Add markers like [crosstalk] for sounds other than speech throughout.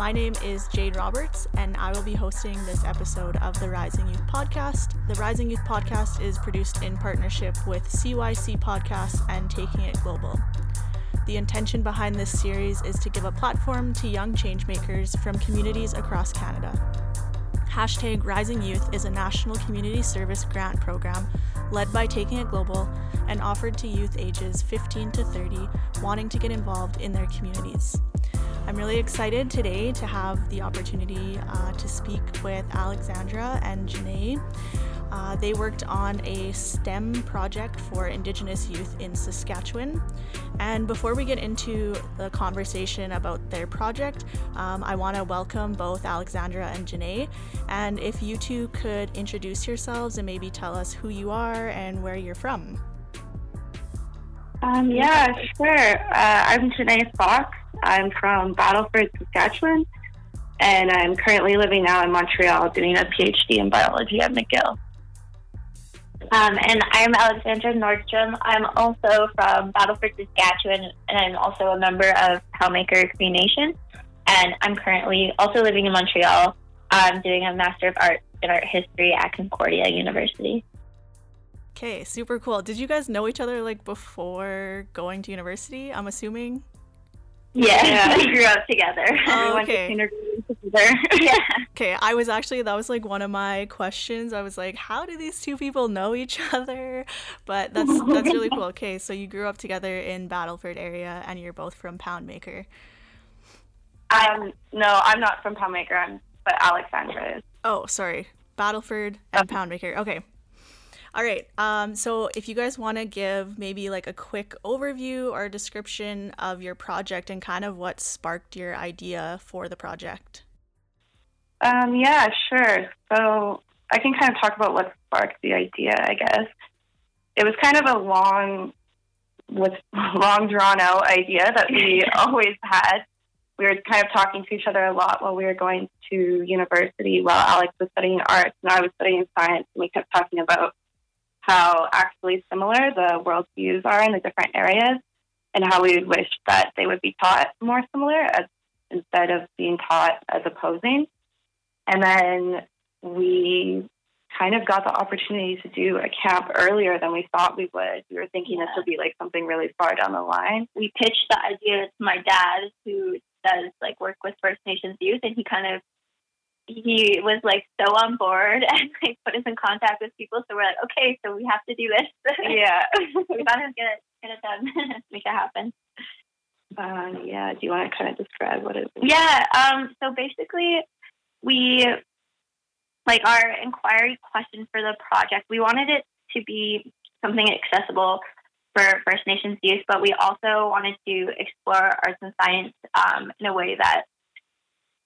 My name is Jade Roberts, and I will be hosting this episode of the Rising Youth Podcast. The Rising Youth Podcast is produced in partnership with CYC Podcasts and Taking It Global. The intention behind this series is to give a platform to young changemakers from communities across Canada. Hashtag Rising Youth is a national community service grant program led by Taking It Global and offered to youth ages 15 to 30 wanting to get involved in their communities. I'm really excited today to have the opportunity uh, to speak with Alexandra and Janae. Uh, they worked on a STEM project for Indigenous youth in Saskatchewan. And before we get into the conversation about their project, um, I want to welcome both Alexandra and Janae. And if you two could introduce yourselves and maybe tell us who you are and where you're from. Um, yeah, sure. Uh, I'm Janae Fox. I'm from Battleford, Saskatchewan, and I'm currently living now in Montreal doing a PhD in biology at McGill. Um, and I'm Alexandra Nordstrom. I'm also from Battleford, Saskatchewan, and I'm also a member of Poundmaker Cree Nation. And I'm currently also living in Montreal. I'm doing a Master of Arts in Art History at Concordia University. Okay, super cool. Did you guys know each other like before going to university? I'm assuming. Yeah, yeah. [laughs] we grew up together. Oh, [laughs] we okay. went to together. [laughs] yeah. Okay, I was actually that was like one of my questions. I was like, how do these two people know each other? But that's that's really cool. Okay, so you grew up together in Battleford area, and you're both from Poundmaker. Um, no, I'm not from Poundmaker. I'm, but Alexandra is. Oh, sorry, Battleford and Poundmaker. Okay, all right. Um, so if you guys want to give maybe like a quick overview or description of your project and kind of what sparked your idea for the project. Um, yeah, sure. So I can kind of talk about what sparked the idea, I guess. It was kind of a long, with [laughs] long drawn out idea that we [laughs] always had. We were kind of talking to each other a lot while we were going to university while Alex was studying arts and I was studying science and we kept talking about how actually similar the worldviews are in the different areas and how we wish that they would be taught more similar as, instead of being taught as opposing. And then we kind of got the opportunity to do a camp earlier than we thought we would. We were thinking yeah. this would be like something really far down the line. We pitched the idea to my dad, who does like work with First Nations youth, and he kind of he was like so on board [laughs] and like put us in contact with people. So we're like, okay, so we have to do this. [laughs] Yeah, we gotta get it get it done, [laughs] make it happen. Um, yeah. Do you want to kind of describe what it is? Yeah. Um. So basically, we like our inquiry question for the project. We wanted it to be something accessible for First Nations youth, but we also wanted to explore arts and science um, in a way that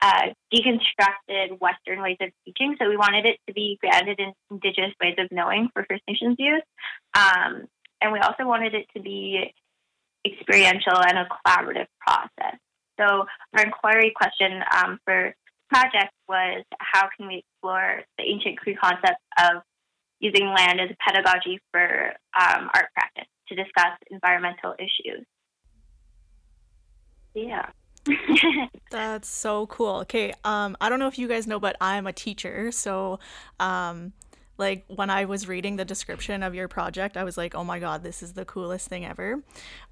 uh, deconstructed Western ways of teaching. So we wanted it to be grounded in Indigenous ways of knowing for First Nations youth. Um, and we also wanted it to be experiential and a collaborative process. So our inquiry question um, for project was how can we explore the ancient Cree concept of using land as a pedagogy for um, art practice to discuss environmental issues. Yeah. [laughs] That's so cool. Okay, um, I don't know if you guys know, but I'm a teacher, so um, like when I was reading the description of your project, I was like, oh my god, this is the coolest thing ever.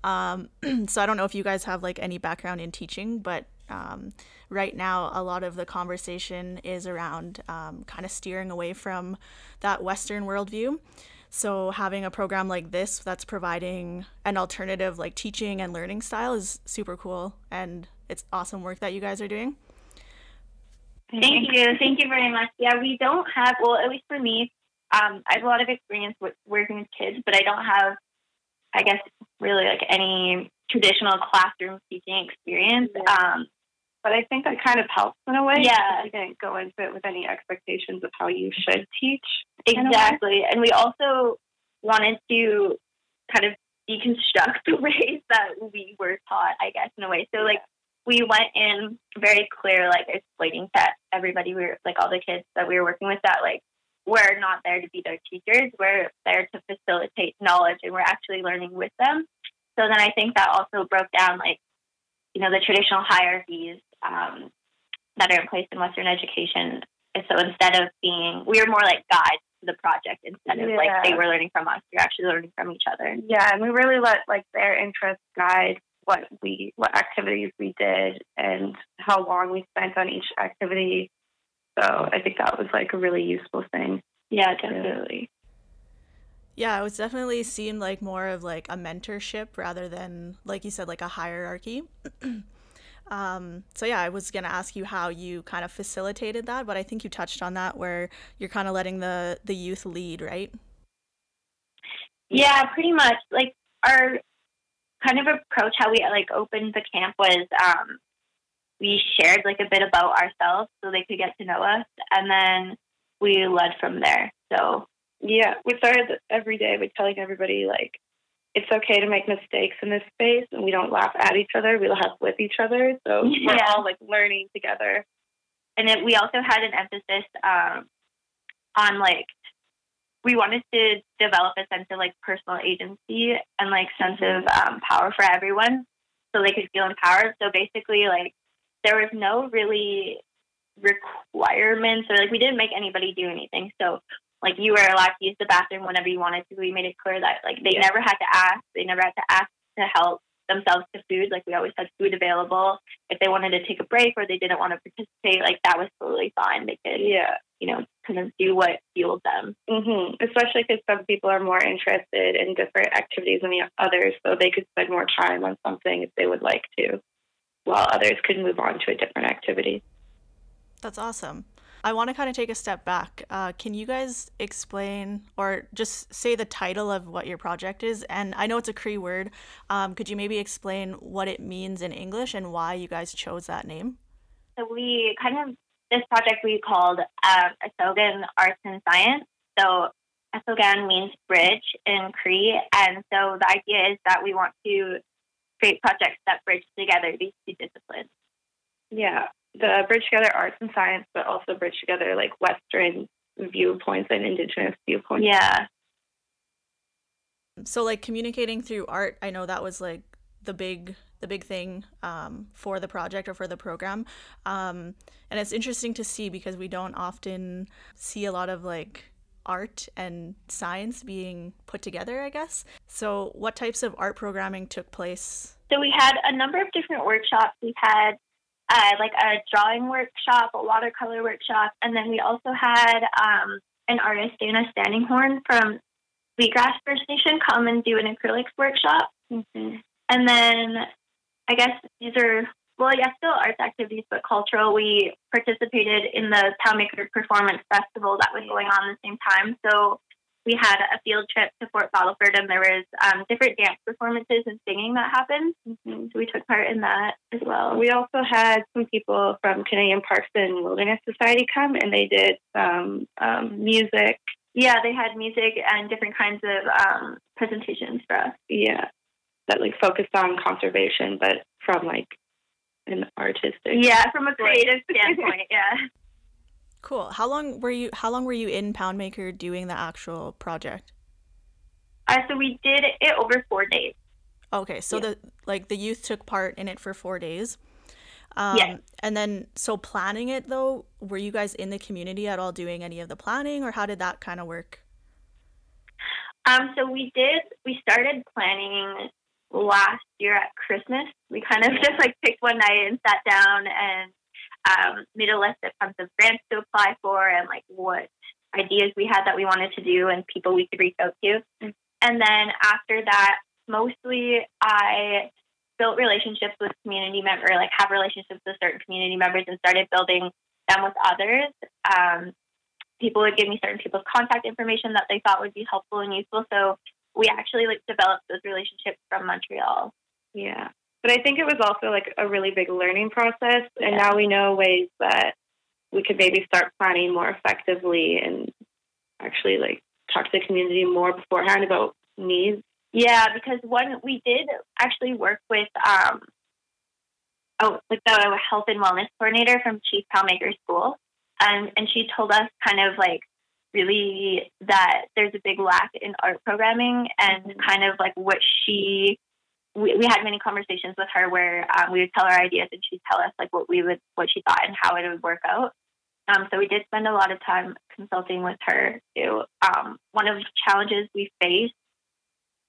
Um, [clears throat] so I don't know if you guys have like any background in teaching, but um, right now a lot of the conversation is around um, kind of steering away from that Western worldview. So having a program like this that's providing an alternative like teaching and learning style is super cool and it's awesome work that you guys are doing. Thank you. Thank you very much. Yeah, we don't have, well, at least for me, um, I have a lot of experience with working with kids, but I don't have, I guess, really like any traditional classroom teaching experience. Yeah. Um, but I think that kind of helps in a way. Yeah. You didn't go into it with any expectations of how you should teach. Exactly. And we also wanted to kind of deconstruct [laughs] the ways that we were taught, I guess, in a way. So, like, we went in very clear, like explaining to everybody, we were like all the kids that we were working with, that like we're not there to be their teachers. We're there to facilitate knowledge, and we're actually learning with them. So then I think that also broke down like you know the traditional hierarchies um, that are in place in Western education. And so instead of being, we were more like guides to the project instead of like they were learning from us. We're actually learning from each other. Yeah, and we really let like their interests guide what we what activities we did and how long we spent on each activity. So I think that was like a really useful thing. Yeah, definitely. Yeah, it was definitely seemed like more of like a mentorship rather than like you said like a hierarchy. [clears throat] um, so yeah, I was gonna ask you how you kind of facilitated that, but I think you touched on that where you're kind of letting the the youth lead, right? Yeah, pretty much. Like our kind of approach, how we like opened the camp was um, we shared like a bit about ourselves so they could get to know us, and then we led from there. So Yeah, we started every day by telling everybody like it's okay to make mistakes in this space, and we don't laugh at each other. We laugh with each other. So [laughs] we're all like learning together. and it, we also had an emphasis um, on like we wanted to develop a sense of like personal agency and like sense of um, power for everyone so they could feel empowered. So basically like there was no really requirements or like we didn't make anybody do anything. So like you were allowed to use the bathroom whenever you wanted to. We made it clear that like they Yeah. never had to ask. They never had to ask to help themselves to food like we always had food available if they wanted to take a break or they didn't want to participate, like that was totally fine. They could, Yeah. you know, kind of do what fueled them. hmm Especially because some people are more interested in different activities than the others, so they could spend more time on something if they would like to, while others could move on to a different activity. That's awesome. I want to kind of take a step back. Uh, can you guys explain or just say the title of what your project is? And I know it's a Cree word. Um, could you maybe explain what it means in English and why you guys chose that name? So we kind of this project we called um, Asokan Arts and Science. So Asokan means bridge in Cree, and so the idea is that we want to create projects that bridge together these two disciplines. Yeah, the bridge together arts and science, but also bridge together like Western viewpoints and Indigenous viewpoints. Yeah. So like communicating through art, I know that was like the big the big thing um, for the project or for the program, um, and it's interesting to see because we don't often see a lot of like art and science being put together. I guess. So what types of art programming took place? So we had a number of different workshops. We had uh, like a drawing workshop, a watercolor workshop, and then we also had um, an artist, Dana Standing Horn from Sweetgrass First Nation, come and do an acrylics workshop. hmm And then I guess these are, well, yeah, still arts activities, but cultural. We participated in the Poundmaker Performance Festival that was going on at the same time. So we had a field trip to Fort Battleford, and there was um, different dance performances and singing that happened. hmm So we took part in that as well. We also had some people from Canadian Parks and Wilderness Society come, and they did some um, music. Yeah, they had music and different kinds of um, presentations for us. Yeah, that like focused on conservation, but from like an artistic. Yeah, from a creative standpoint. [laughs] Yeah. Cool. How long were you? How long were you in Poundmaker doing the actual project? Uh, so we did it over four days. Okay, so Yeah. the like the youth took part in it for four days. Um, Yes. And then, so planning it though, were you guys in the community at all doing any of the planning, or how did that kind of work? Um, so we did. We started planning last year at Christmas. We kind of [laughs] just like picked one night and sat down and um, made a list of tons of grants to apply for and like what ideas we had that we wanted to do and people we could reach out to. And then after that, mostly I built relationships with community members, like have relationships with certain community members and started building them with others. Um, people would give me certain people's contact information that they thought would be helpful and useful. So we actually like developed those relationships from Montreal. Yeah. But I think it was also like a really big learning process. And Yeah. now we know ways that we could maybe start planning more effectively and actually like talk to the community more beforehand about needs. Yeah, because one we did actually work with um oh like the health and wellness coordinator from Chief Poundmaker School. And and she told us kind of like really that there's a big lack in art programming and kind of like what she we, we had many conversations with her where um, we would tell her ideas and she'd tell us like what we would what she thought and how it would work out. Um, so we did spend a lot of time consulting with her too. Um, one of the challenges we faced,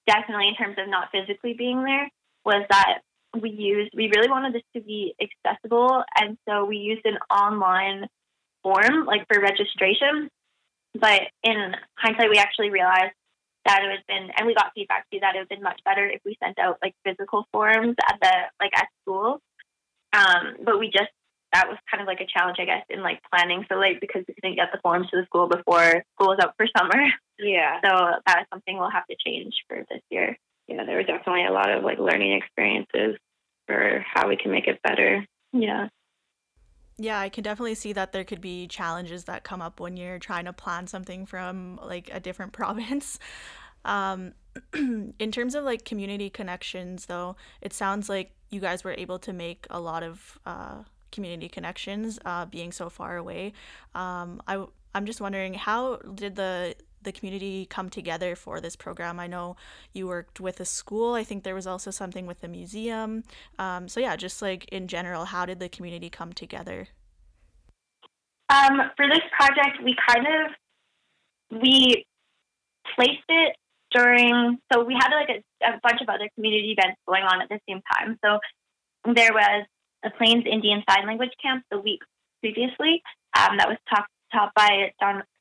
definitely in terms of not physically being there, was that we used we really wanted this to be accessible, and so we used an online form like for registration. But in hindsight, we actually realized that it would have been, and we got feedback too that it would have been much better if we sent out like physical forms at the like at school. Um, but we just that was kind of like a challenge, I guess, in like planning so late because we couldn't get the forms to the school before school was out for summer. Yeah. So that is something we'll have to change for this year. Yeah, there were definitely a lot of like learning experiences for how we can make it better. Yeah. Yeah, I can definitely see that there could be challenges that come up when you're trying to plan something from like a different [laughs] province. Um, [clears throat] in terms of like community connections, though, it sounds like you guys were able to make a lot of uh, community connections, uh, being so far away. Um, I I'm just wondering how did the the community come together for this program? I know you worked with a school. I think there was also something with the museum. Um, so yeah, just like in general, how did the community come together? Um, for this project, we kind of we placed it during. So we had like a, a bunch of other community events going on at the same time. So there was a Plains Indian Sign Language camp the week previously um, that was taught, taught by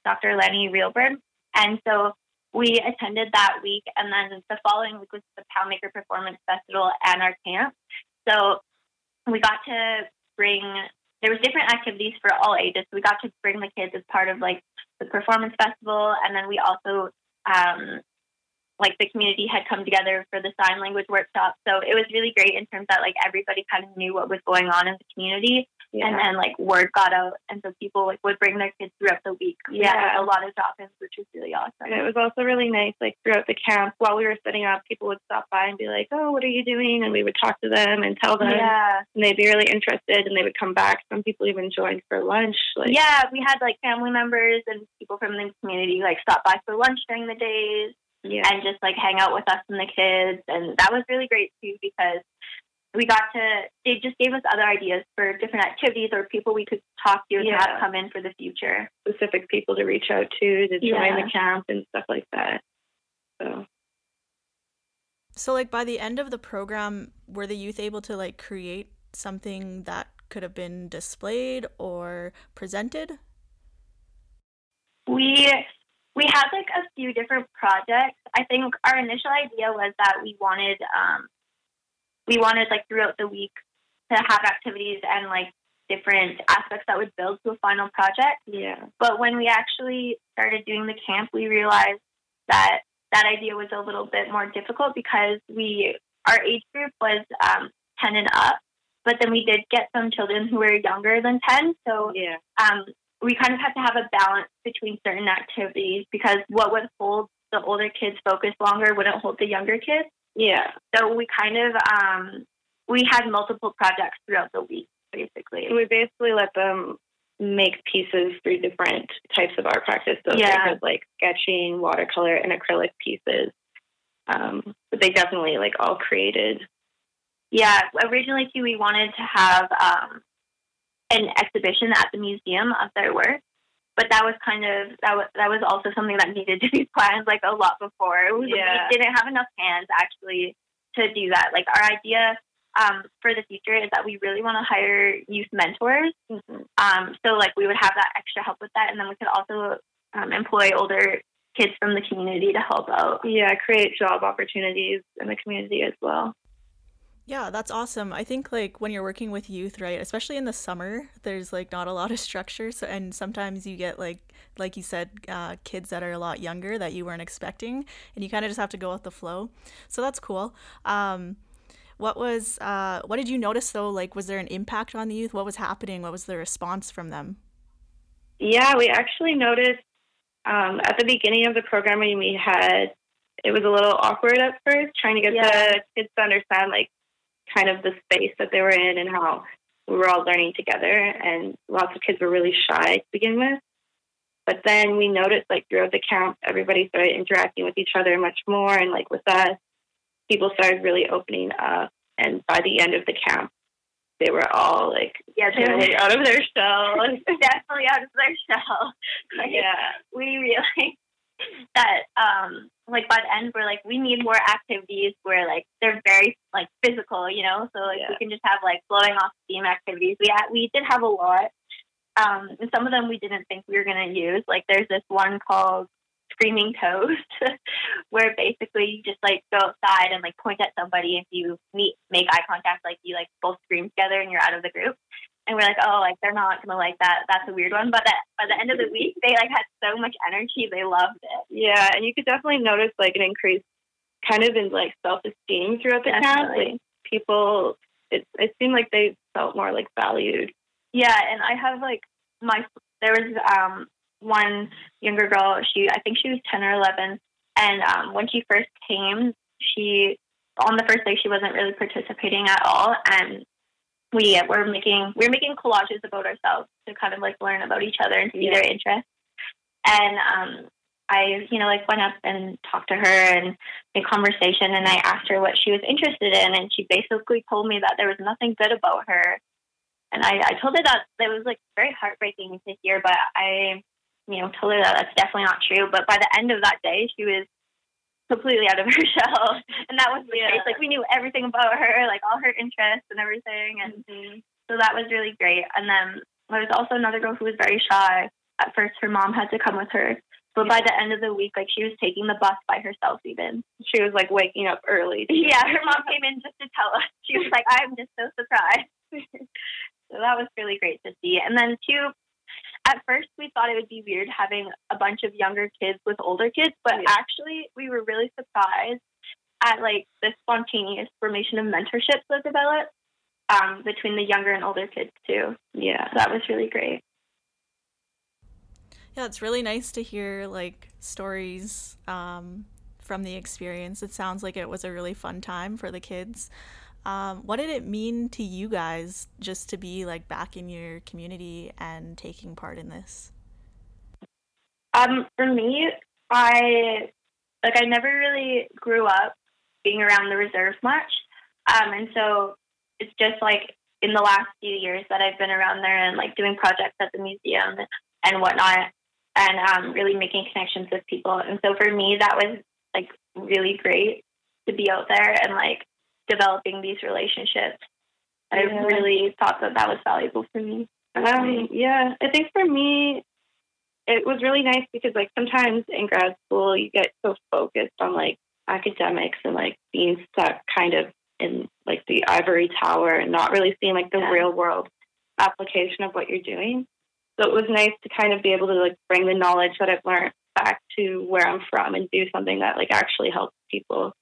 Dr. Lanny Real Bird. And so we attended that week, and then the following week was the Poundmaker Performance Festival and our camp. So we got to bring there was different activities for all ages. So we got to bring the kids as part of like the performance festival, and then we also um, like the community had come together for the sign language workshop. So it was really great in terms that like everybody kind of knew what was going on in the community. Yeah. And then like word got out and so people like would bring their kids throughout the week. Yeah. yeah a lot of drop ins, which was really awesome. And it was also really nice, like throughout the camp, while we were setting up, people would stop by and be like, Oh, what are you doing? And we would talk to them and tell them. Yeah. And they'd be really interested and they would come back. Some people even joined for lunch. Like Yeah, we had like family members and people from the community like stop by for lunch during the days yeah. and just like hang out with us and the kids. And that was really great too because we got to, they just gave us other ideas for different activities or people we could talk to and yeah. have come in for the future. Specific people to reach out to to join yeah. the camp and stuff like that. So. So, like by the end of the program, were the youth able to like create something that could have been displayed or presented? We we had like a few different projects. I think our initial idea was that we wanted um, we wanted like throughout the week to have activities and like different aspects that would build to a final project. Yeah. But when we actually started doing the camp, we realized that that idea was a little bit more difficult because we our age group was um, ten and up, but then we did get some children who were younger than ten. So yeah. um, we kind of have to have a balance between certain activities because what would hold the older kids focused longer wouldn't hold the younger kids. Yeah. So we kind of um, we had multiple projects throughout the week, basically. We basically let them make pieces through different types of art practice. So yeah. like sketching, watercolor, and acrylic pieces. Um, but they definitely like all created. Yeah, originally too, we wanted to have um, an exhibition at the museum of their work. But that was kind of that was that was also something that needed to be [laughs] planned like a lot before. Was, yeah. We didn't have enough hands actually to do that. Like our idea um, for the future is that we really want to hire youth mentors. Mm-hmm. Um, so like we would have that extra help with that, and then we could also um, employ older kids from the community to help out. Yeah, create job opportunities in the community as well. Yeah, that's awesome. I think like when you're working with youth, right, especially in the summer, there's like not a lot of structure, so and sometimes you get like like you said, uh, kids that are a lot younger that you weren't expecting, and you kind of just have to go with the flow. So that's cool. Um, what was uh, what did you notice though? Like, was there an impact on the youth? What was happening? What was the response from them? Yeah, we actually noticed um, at the beginning of the programming we had it was a little awkward at first trying to get yeah. the kids to understand like kind of the space that they were in and how we were all learning together. And lots of kids were really shy to begin with. But then we noticed, like, throughout the camp, everybody started interacting with each other much more and, like, with us, people started really opening up. And by the end of the camp, they were all like, Yeah, they were out of their shell. [laughs] definitely out of their shell. [laughs] Like, yeah. we realized [laughs] that um like by the end we're like we need more activities where like they're very like physical you know so like Yeah. we can just have like blowing off steam activities we had we did have a lot um and some of them we didn't think we were going to use like there's this one called screaming toast [laughs] where basically you just like go outside and like point at somebody if you meet make eye contact like you like both scream together and you're out of the group and we're like, oh, like they're not gonna like that. That's a weird one. But at, by the end of the week, they like had so much energy. They loved it. Yeah, and you could definitely notice like an increase kind of in like self esteem throughout the camp. Definitely. Like people it it seemed like they felt more like valued. Yeah, and I have like my there was um one younger girl. She I think she was ten or eleven, and um when she first came, she on the first day she wasn't really participating at all, and we were making we were making collages about ourselves to kind of like learn about each other and see Yeah. their interests. And um I, you know, like went up and talked to her and made conversation and I asked her what she was interested in and she basically told me that there was nothing good about her. And I, I told her that it was like very heartbreaking to hear, but I, you know, told her that that's definitely not true. But by the end of that day, she was completely out of [laughs] her shell. And that was the Yeah. case. Like we knew everything about her, like all her interests and everything. And mm-hmm. so that was really great. And then there was also another girl who was very shy. At first, her mom had to come with her. But by the end of the week, like she was taking the bus by herself, even. She was like waking up early. [laughs] Yeah, her mom came in just to tell us. She was like, I'm just so surprised. [laughs] so that was really great to see. And then, two, at first we thought it would be weird having a bunch of younger kids with older kids, but Yeah. actually we were really surprised at like the spontaneous formation of mentorships that developed um, between the younger and older kids too. Yeah. So that was really great. Yeah, it's really nice to hear like stories um, from the experience. It sounds like it was a really fun time for the kids. Um, what did it mean to you guys just to be like back in your community and taking part in this? Um, for me, I like I never really grew up being around the reserve much, um, and so it's just like in the last few years that I've been around there and like doing projects at the museum and whatnot, and um, really making connections with people. And so for me, that was like really great to be out there and like developing these relationships. I really thought that that was valuable for me. Um, yeah, I think for me, it was really nice because like sometimes in grad school you get so focused on like academics and like being stuck kind of in like the ivory tower and not really seeing like the Yeah. real world application of what you're doing. So it was nice to kind of be able to like bring the knowledge that I've learned back to where I'm from and do something that like actually helps people.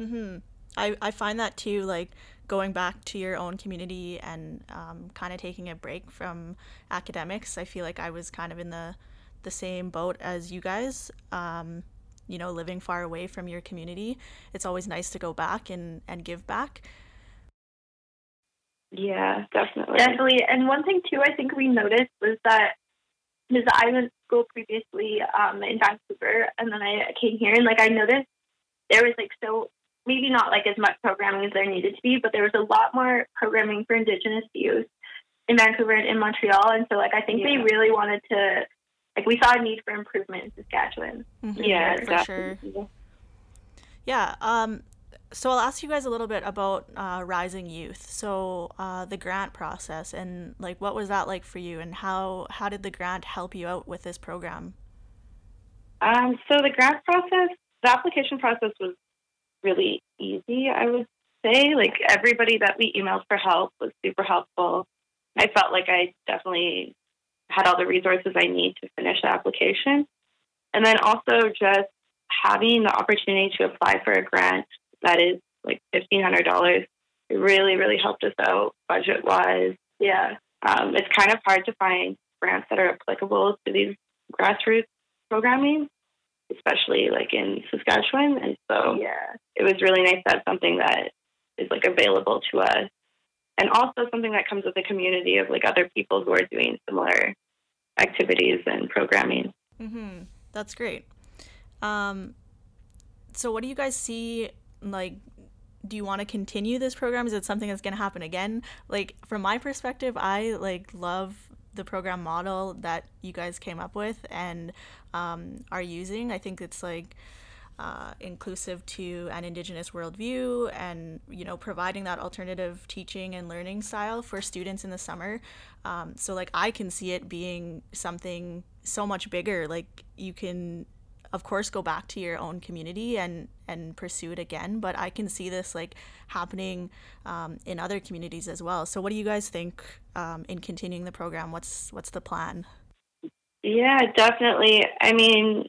Mm-hmm. I, I find that too, like going back to your own community and um, kind of taking a break from academics. I feel like I was kind of in the the same boat as you guys. Um, you know, living far away from your community, it's always nice to go back and, and give back. Yeah, definitely. Definitely. And one thing too, I think we noticed was that because I went to school previously um, in Vancouver, and then I came here, and like I noticed there was like so maybe not like as much programming as there needed to be, but there was a lot more programming for Indigenous youth in Vancouver and in Montreal, and so like I think they really wanted to like we saw a need for improvement in Saskatchewan. Mhm, yeah, for sure. definitely. Yeah. Um, so I'll ask you guys a little bit about uh, Rising Youth. So uh, the grant process and like what was that like for you, and how how did the grant help you out with this program? Um, so the grant process, the application process was really easy, I would say. Like everybody that we emailed for help was super helpful. I felt like I definitely had all the resources I need to finish the application. And then also just having the opportunity to apply for a grant that is like fifteen hundred dollars it really, really helped us out budget wise. Yeah. Um, it's kind of hard to find grants that are applicable to these grassroots programming, especially like in Saskatchewan. And so Yeah. it was really nice to have something that is like available to us. And also something that comes with a community of like other people who are doing similar activities and programming. Mm-hmm. That's great. Um, so what do you guys see like do you want to continue this program? Is it something that's going to happen again? Like from my perspective i like love the program model that you guys came up with and um, are using. I think it's like uh, inclusive to an indigenous worldview and you know providing that alternative teaching and learning style for students in the summer. Um, so like i can see it being something so much bigger. Like you can of course go back to your own community and and pursue it again but i can see this like happening um, in other communities as well so what do you guys think um, in continuing the program what's what's the plan yeah definitely i mean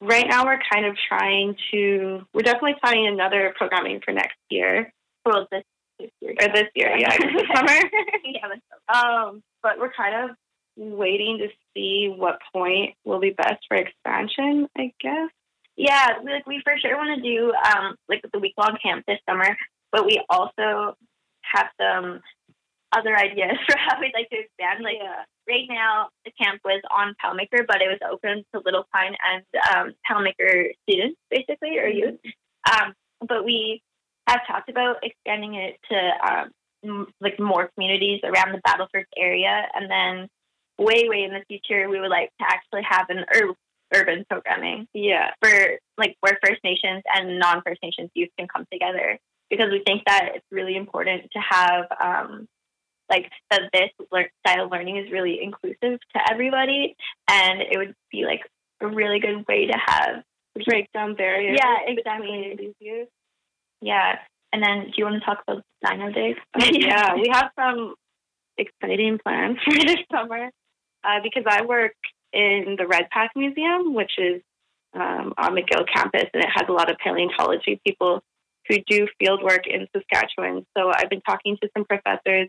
right now we're kind of trying to we're definitely planning another programming for next year. Well this, this year. Or this year, yeah. [laughs] This summer. yeah, um, but we're kind of waiting to see what point will be best for expansion, I guess. Yeah, like we for sure want to do um like the week long camp this summer, but we also have some other ideas [laughs] for how we'd like to expand. Like yeah. right now, the camp was on Poundmaker, but it was open to Little Pine and um, Poundmaker students, basically, or youth. Um, but we have talked about expanding it to um, m- like more communities around the Battleford area, and then way, way in the future, we would like to actually have an ur- urban programming. Yeah, for like where First Nations and non First Nations youth can come together. Because we think that it's really important to have um, like that this style of learning is really inclusive to everybody. And it would be like a really good way to have break down barriers. Yeah exactly. Yeah. And then do you want to talk about dino days? Yeah we [laughs] have some exciting plans for this summer uh, because i work in the Red redpath museum which is um, on mcgill campus and it has a lot of paleontology people who do field work in saskatchewan so i've been talking to some professors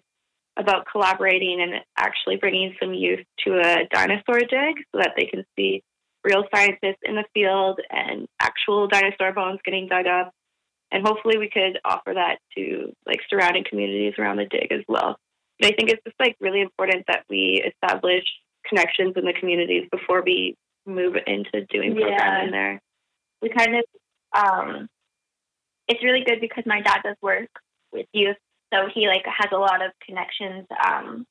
about collaborating and actually bringing some youth to a dinosaur dig so that they can see real scientists in the field and actual dinosaur bones getting dug up. And hopefully we could offer that to like surrounding communities around the dig as well. But I think it's just like really important that we establish connections in the communities before we move into doing programming yeah. there. We kind of um, it's really good because my dad does work with youth so he like has a lot of connections. Um,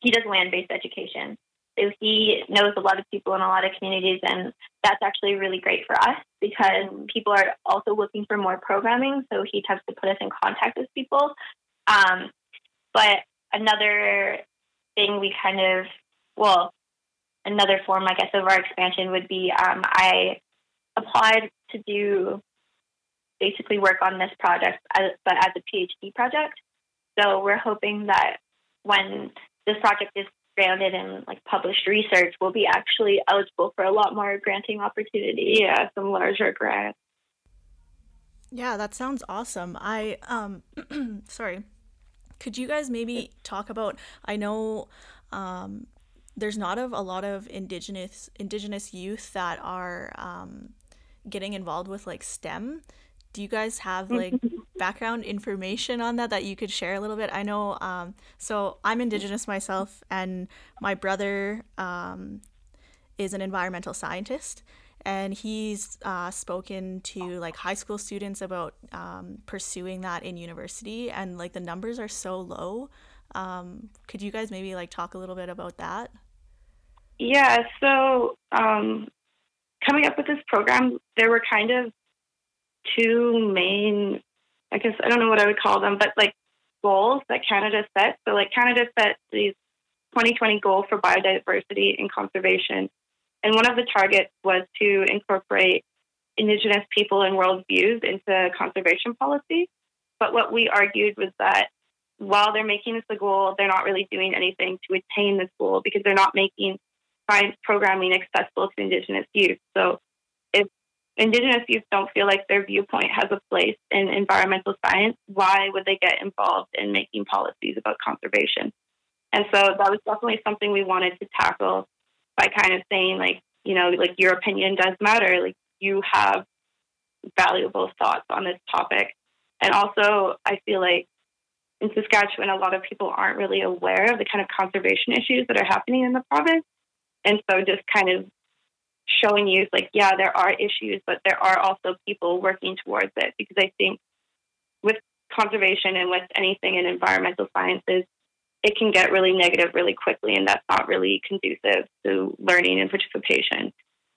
he does land based education. So he knows a lot of people in a lot of communities, and that's actually really great for us because people are also looking for more programming. So he tends to put us in contact with people. Um, but another thing we kind of, well, another form, I guess, of our expansion would be um, I applied to do basically work on this project, as, but as a PhD project. So we're hoping that when this project is grounded in like published research, we'll be actually eligible for a lot more granting opportunities. Yeah, some larger grants. Yeah, that sounds awesome. I um [clears throat] sorry. Could you guys maybe talk about I know um there's not of a lot of indigenous indigenous youth that are um getting involved with like STEM do you guys have like background information on that that you could share a little bit? I know, um, so I'm Indigenous myself, and my brother um, is an environmental scientist, and he's uh, spoken to like high school students about um, pursuing that in university, and like the numbers are so low. Um, could you guys maybe like talk a little bit about that? Yeah, so um, coming up with this program, there were kind of two main, I guess, I don't know what I would call them, but like goals that Canada set. So, like, Canada set these 2020 goal for biodiversity and conservation. And one of the targets was to incorporate Indigenous people and world views into conservation policy. But what we argued was that while they're making this a goal, they're not really doing anything to attain this goal because they're not making science programming accessible to Indigenous youth. So if Indigenous youth don't feel like their viewpoint has a place in environmental science, why would they get involved in making policies about conservation? And so that was definitely something we wanted to tackle by kind of saying, like, you know, like your opinion does matter. Like, you have valuable thoughts on this topic. And also, I feel like in Saskatchewan, a lot of people aren't really aware of the kind of conservation issues that are happening in the province. And so, just kind of showing youth like, yeah, there are issues, but there are also people working towards it. Because I think with conservation and with anything in environmental sciences, it can get really negative really quickly, and that's not really conducive to learning and participation.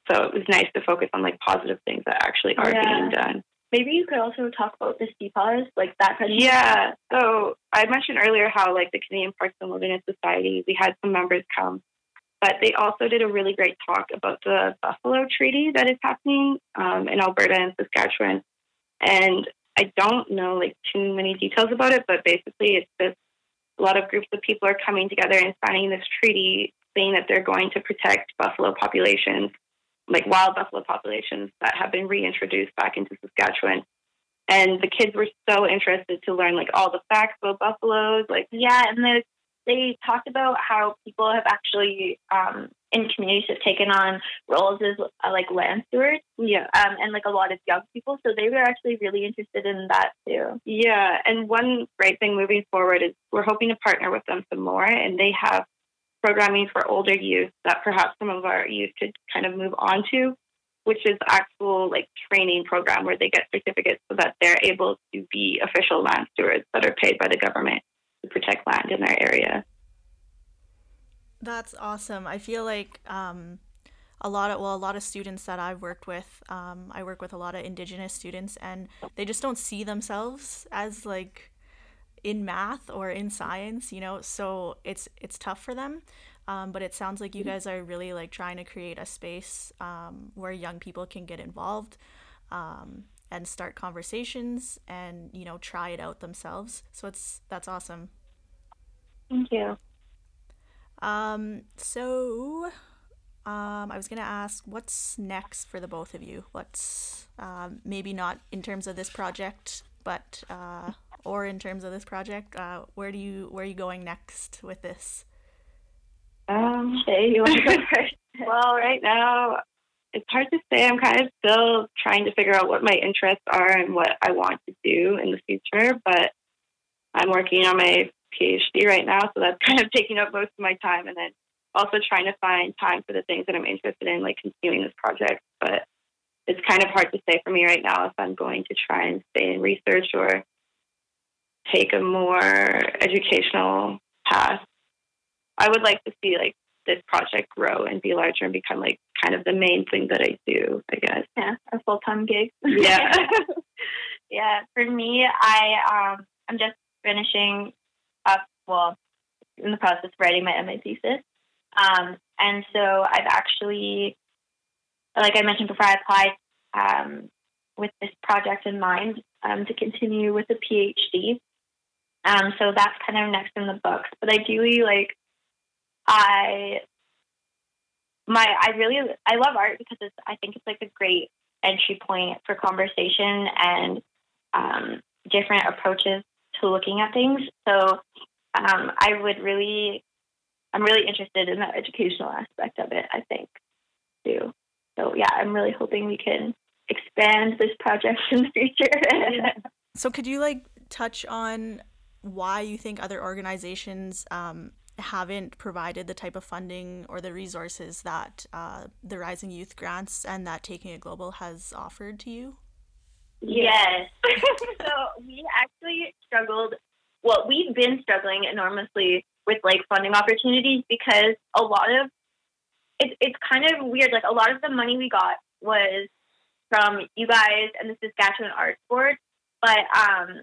So it was nice to focus on like positive things that actually are yeah. being done. Maybe you could also talk about the CPAWS, like that. Kind of yeah. So I mentioned earlier how like the Canadian Parks and Wilderness Society, we had some members come, but they also did a really great talk about the buffalo treaty that is happening um, in Alberta and Saskatchewan. And I don't know like too many details about it, but basically it's this a lot of groups of people are coming together and signing this treaty saying that they're going to protect buffalo populations like wild buffalo populations that have been reintroduced back into Saskatchewan. And the kids were so interested to learn like all the facts about buffaloes. Like yeah, and they they talked about how people have actually um, in communities have taken on roles as uh, like land stewards. Yeah, um, and like a lot of young people, so they were actually really interested in that too. Yeah, and one great thing moving forward is we're hoping to partner with them some more, and they have programming for older youth that perhaps some of our youth could kind of move on to, which is actual like training program where they get certificates so that they're able to be official land stewards that are paid by the government to protect land in their area. That's awesome. I feel like um, a lot of well, a lot of students that I've worked with, um, I work with a lot of Indigenous students, and they just don't see themselves as like in math or in science, you know, so it's it's tough for them. Um, but it sounds like you mm-hmm. guys are really like trying to create a space um, where young people can get involved um, and start conversations and you know try it out themselves. So it's that's awesome. Thank you. Um, so um, I was gonna ask, what's next for the both of you? What's um, maybe not in terms of this project, but uh, or in terms of this project? Uh, where do you where are you going next with this? Um, hey, you want to go [laughs] first? well, right now it's hard to say. I'm kind of still trying to figure out what my interests are and what I want to do in the future. But I'm working on my PhD right now, so that's [laughs] kind of taking up most of my time, and then also trying to find time for the things that I'm interested in, like continuing this project. But it's kind of hard to say for me right now if I'm going to try and stay in research or take a more educational path. I would like to see like this project grow and be larger and become like kind of the main thing that I do, I guess. Yeah, a full time gig. Yeah. [laughs] yeah. For me, I um I'm just finishing up well, in the process of writing my MA thesis. Um and so I've actually like I mentioned before, I applied um, with this project in mind um, to continue with a PhD. Um, so that's kind of next in the books. But ideally, like I my I really I love art because it's I think it's like a great entry point for conversation and um, different approaches to looking at things. So um, I would really I'm really interested in that educational aspect of it. I think too. So yeah, I'm really hoping we can expand this project [laughs] in the future. [laughs] so could you like touch on why you think other organizations um, haven't provided the type of funding or the resources that uh, the Rising Youth Grants and that Taking It Global has offered to you? Yes. [laughs] so we actually struggled. Well, we've been struggling enormously with like funding opportunities because a lot of it, it's kind of weird. Like a lot of the money we got was from you guys and the Saskatchewan Arts Board, but um,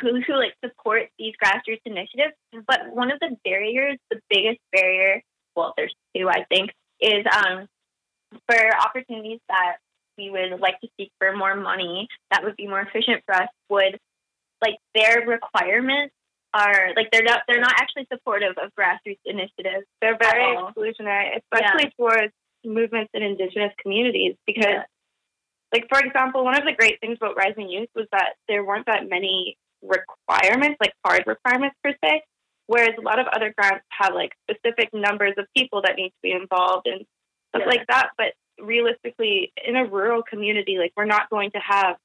who who like support these grassroots initiatives. But one of the barriers, the biggest barrier, well, there's two, I think, is um, for opportunities that we would like to seek for more money that would be more efficient for us would like their requirements are like they're not they're not actually supportive of grassroots initiatives. They're very exclusionary, especially yeah. towards movements in indigenous communities because yeah. like for example, one of the great things about Rising Youth was that there weren't that many requirements, like hard requirements per se, whereas a lot of other grants have like specific numbers of people that need to be involved and stuff yeah. like that. But realistically, in a rural community, like we're not going to have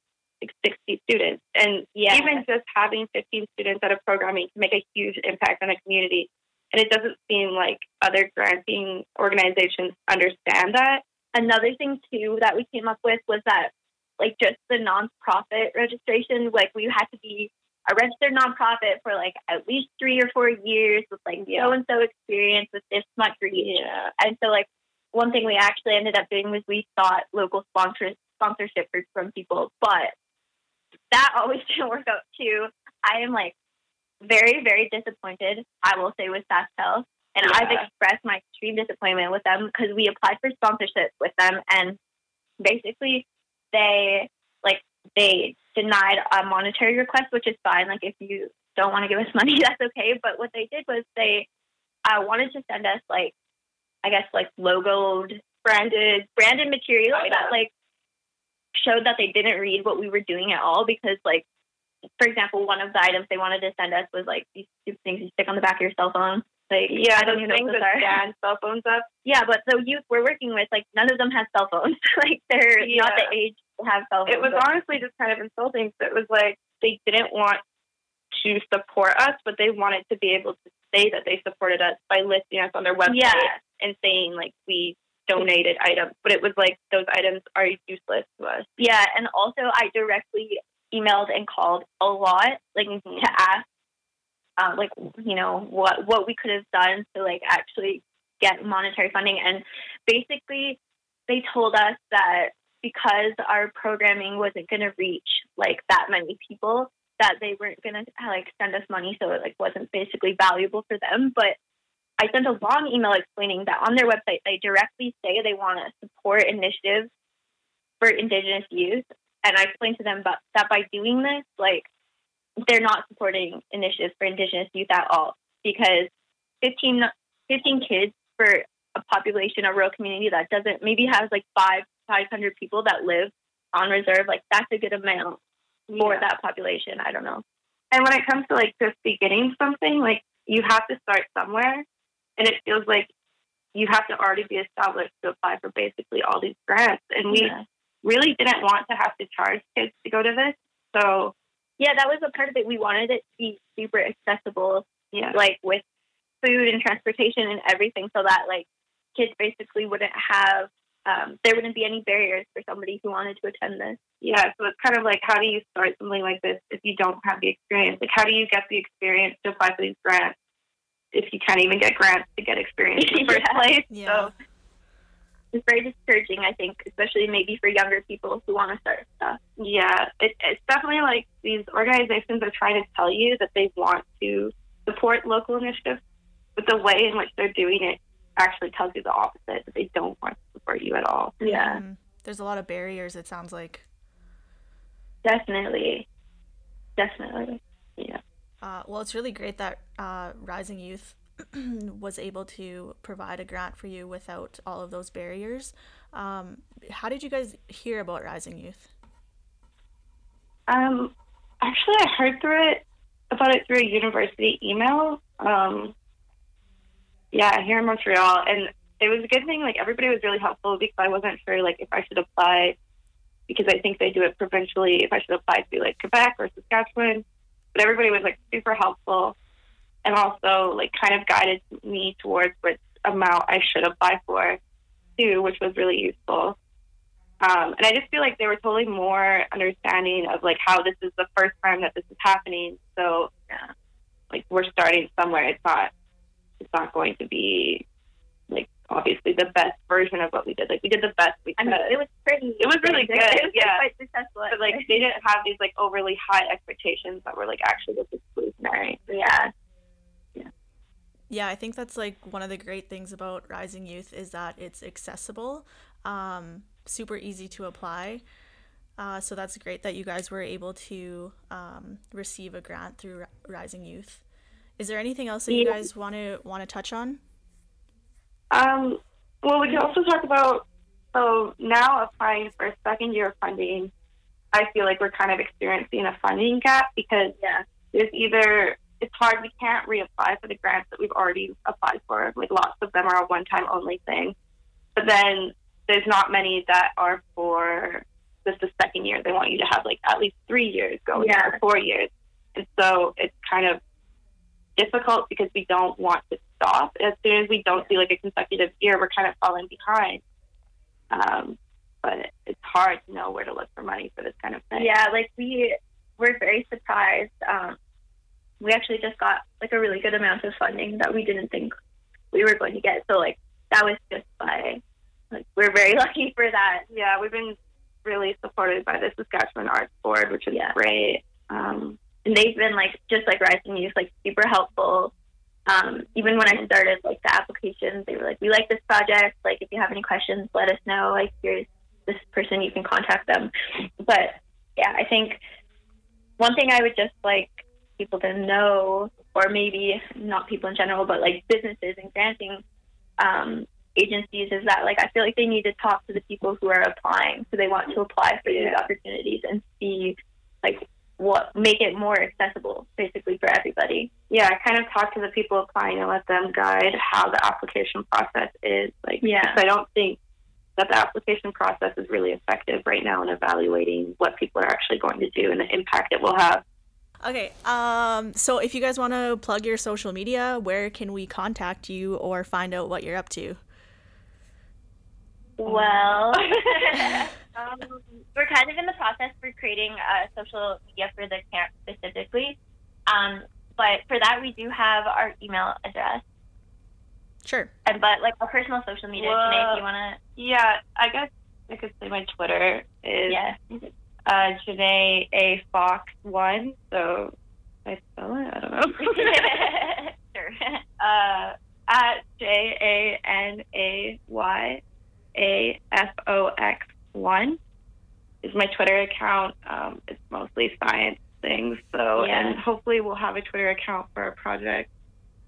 like 60 students. And yeah. even just having 15 students at a programming can make a huge impact on a community. And it doesn't seem like other granting organizations understand that. another thing too that we came up with was that like just the nonprofit registration, like we had to be a registered nonprofit for like at least three or four years with like so and so experience with this much reach. Yeah. And so like one thing we actually ended up doing was we sought local sponsors sponsorship from people, but that [laughs] always didn't work out too. I am like very, very disappointed, I will say, with SaskTel. And I've expressed my extreme disappointment with them because we applied for sponsorship with them and basically they like they denied a monetary request, which is fine. Like if you don't want to give us [laughs] money, that's okay. But what they did was they uh, wanted to send us like I guess like logoed, branded, branded material that like showed that they didn't read what we were doing at all because like for example, one of the items they wanted to send us was like these stupid things you stick on the back of your cell phone. Like Yeah, I don't even know what those are. cell phones up. Yeah, but the youth we're working with, like none of them have cell phones. [laughs] like they're not the age to have cell phones. It was honestly just kind of insulting. So it was like they didn't want to support us, but they wanted to be able to say that they supported us by listing us on their website Yeah. And saying like we donated items. But it was like those items are useless to us. Yeah, and also I directly emailed and called a lot, like to ask, um, like you know what what we could have done to like actually get monetary funding, and basically they told us that because our programming wasn't going to reach like that many people, that they weren't going to like send us money, so it like wasn't basically valuable for them, but. I sent a long email explaining that on their website they directly say they want to support initiatives for Indigenous youth, and I explained to them about, that by doing this, like they're not supporting initiatives for Indigenous youth at all because 15, 15 kids for a population, a rural community that doesn't maybe has like five, 500 people that live on reserve, like that's a good amount for Yeah. that population. I don't know. And when it comes to like just beginning something, like you have to start somewhere, and it feels like you have to already be established to apply for basically all these grants. And we Yeah. really didn't want to have to charge kids to go to this, so yeah, that was a part of it. We wanted it to be super accessible yeah, like with food and transportation and everything so that like kids basically wouldn't have um, there wouldn't be any barriers for somebody who wanted to attend this yeah. So it's kind of like how do you start something like this if you don't have the experience? Like how do you get the experience to apply for these grants if you can't even get grants to get experience in the first [laughs] Yeah. place? Yeah. So it's very discouraging i think especially maybe for younger people who want to start stuff Yeah, it, it's definitely like these organizations are trying to tell you that they want to support local initiatives, but the way in which they're doing it actually tells you the opposite that they don't want to support you at all. yeah Mhm. There's a lot of barriers, it sounds like. definitely definitely Yeah. Uh, well, it's really great that uh, Rising Youth [clears throat] was able to provide a grant for you without all of those barriers. Um, how did you guys hear about Rising Youth? Um, actually, I heard through it about it through a university email. Um, yeah, here in Montreal, and it was a good thing. Like everybody was really helpful because I wasn't sure like if I should apply because I think they do it provincially. If I should apply to like Quebec or Saskatchewan, but everybody was like super helpful, and also like kind of guided me towards which amount I should apply for too, which was really useful. Um, and I just feel like they were totally more understanding of like how this is the first time that this is happening. So Yeah. like we're starting somewhere. It's not it's not going to be obviously the best version of what we did. Like we did the best we i could. mean it was pretty It was really big. good, it was yeah. quite successful but like they didn't have these like overly high expectations that were like actually this is exclusionary. yeah Yeah, I think that's like one of the great things about Rising Youth is that it's accessible, um, super easy to apply. Uh, so that's great that you guys were able to um, receive a grant through Ri- Rising Youth. Is there anything else that you guys want to want to touch on? Um, well, we can also talk about so now applying for a second year of funding. I feel like we're kind of experiencing a funding gap because yeah there's either it's hard we can't reapply for the grants that we've already applied for. Like lots of them are a one-time only thing, but then there's not many that are for just the second year. They want you to have like at least three years going Yeah. or four years, and so it's kind of difficult because we don't want to stop. As soon as we don't see like a consecutive year, we're kind of falling behind. Um, but it's hard to know where to look for money for this kind of thing. Yeah, like we were very surprised. Um, we actually just got like a really good amount of funding that we didn't think we were going to get. So like that was just by like we're very [laughs] lucky for that. Yeah, we've been really supported by the Saskatchewan Arts Board, which is Yeah. great. Um, and they've been like just like Rising Youth, like super helpful. Um, even when I started like the applications, they were like, "We like this project. Like, if you have any questions, let us know. Like, here's this person, you can contact them." But yeah, I think one thing I would just like people to know, or maybe not people in general, but like businesses and granting um, agencies, is that like I feel like they need to talk to the people who are applying, so they want to apply for these opportunities and see like what make it more accessible, basically for everybody. yeah, I kind of talk to the people applying and let them guide how the application process is. Like, Yeah. I don't think that the application process is really effective right now in evaluating what people are actually going to do and the impact it will have. Okay, um, so if you guys want to plug your social media, where can we contact you or find out what you're up to? Well, [laughs] [laughs] um, we're kind of in the process for creating a social media for the camp specifically. Um, but for that, we do have our email address. Sure. And but like our personal social media, Well- Janay, if you want to. Yeah, I guess I could say my Twitter is yeah. uh, Janay A Fox One. So I spell it. I don't know. [laughs] sure. uh, at J A N A Y A F O X one is my Twitter account. Um, it's mostly science things. So Yeah. and hopefully we'll have a Twitter account for our project.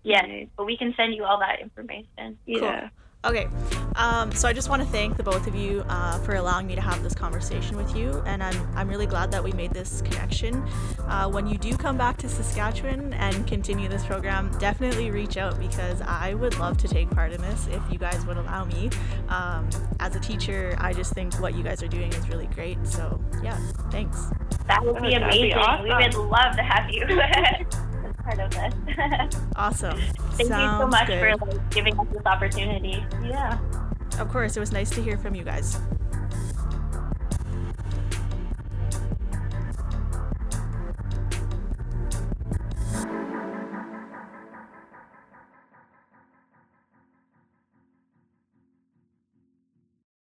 Yes, but we can send you all that information. Yeah. Okay, um, so I just want to thank the both of you uh, for allowing me to have this conversation with you, and I'm, I'm really glad that we made this connection. Uh, when you do come back to Saskatchewan and continue this program, definitely reach out because I would love to take part in this if you guys would allow me. Um, as a teacher, I just think what you guys are doing is really great. So yeah, thanks. That would be that'd be amazing. We would love to have you as [laughs] part of this. [laughs] awesome. Thank Sounds you so much good. for like, giving us this opportunity. Yeah. Of course, it was nice to hear from you guys.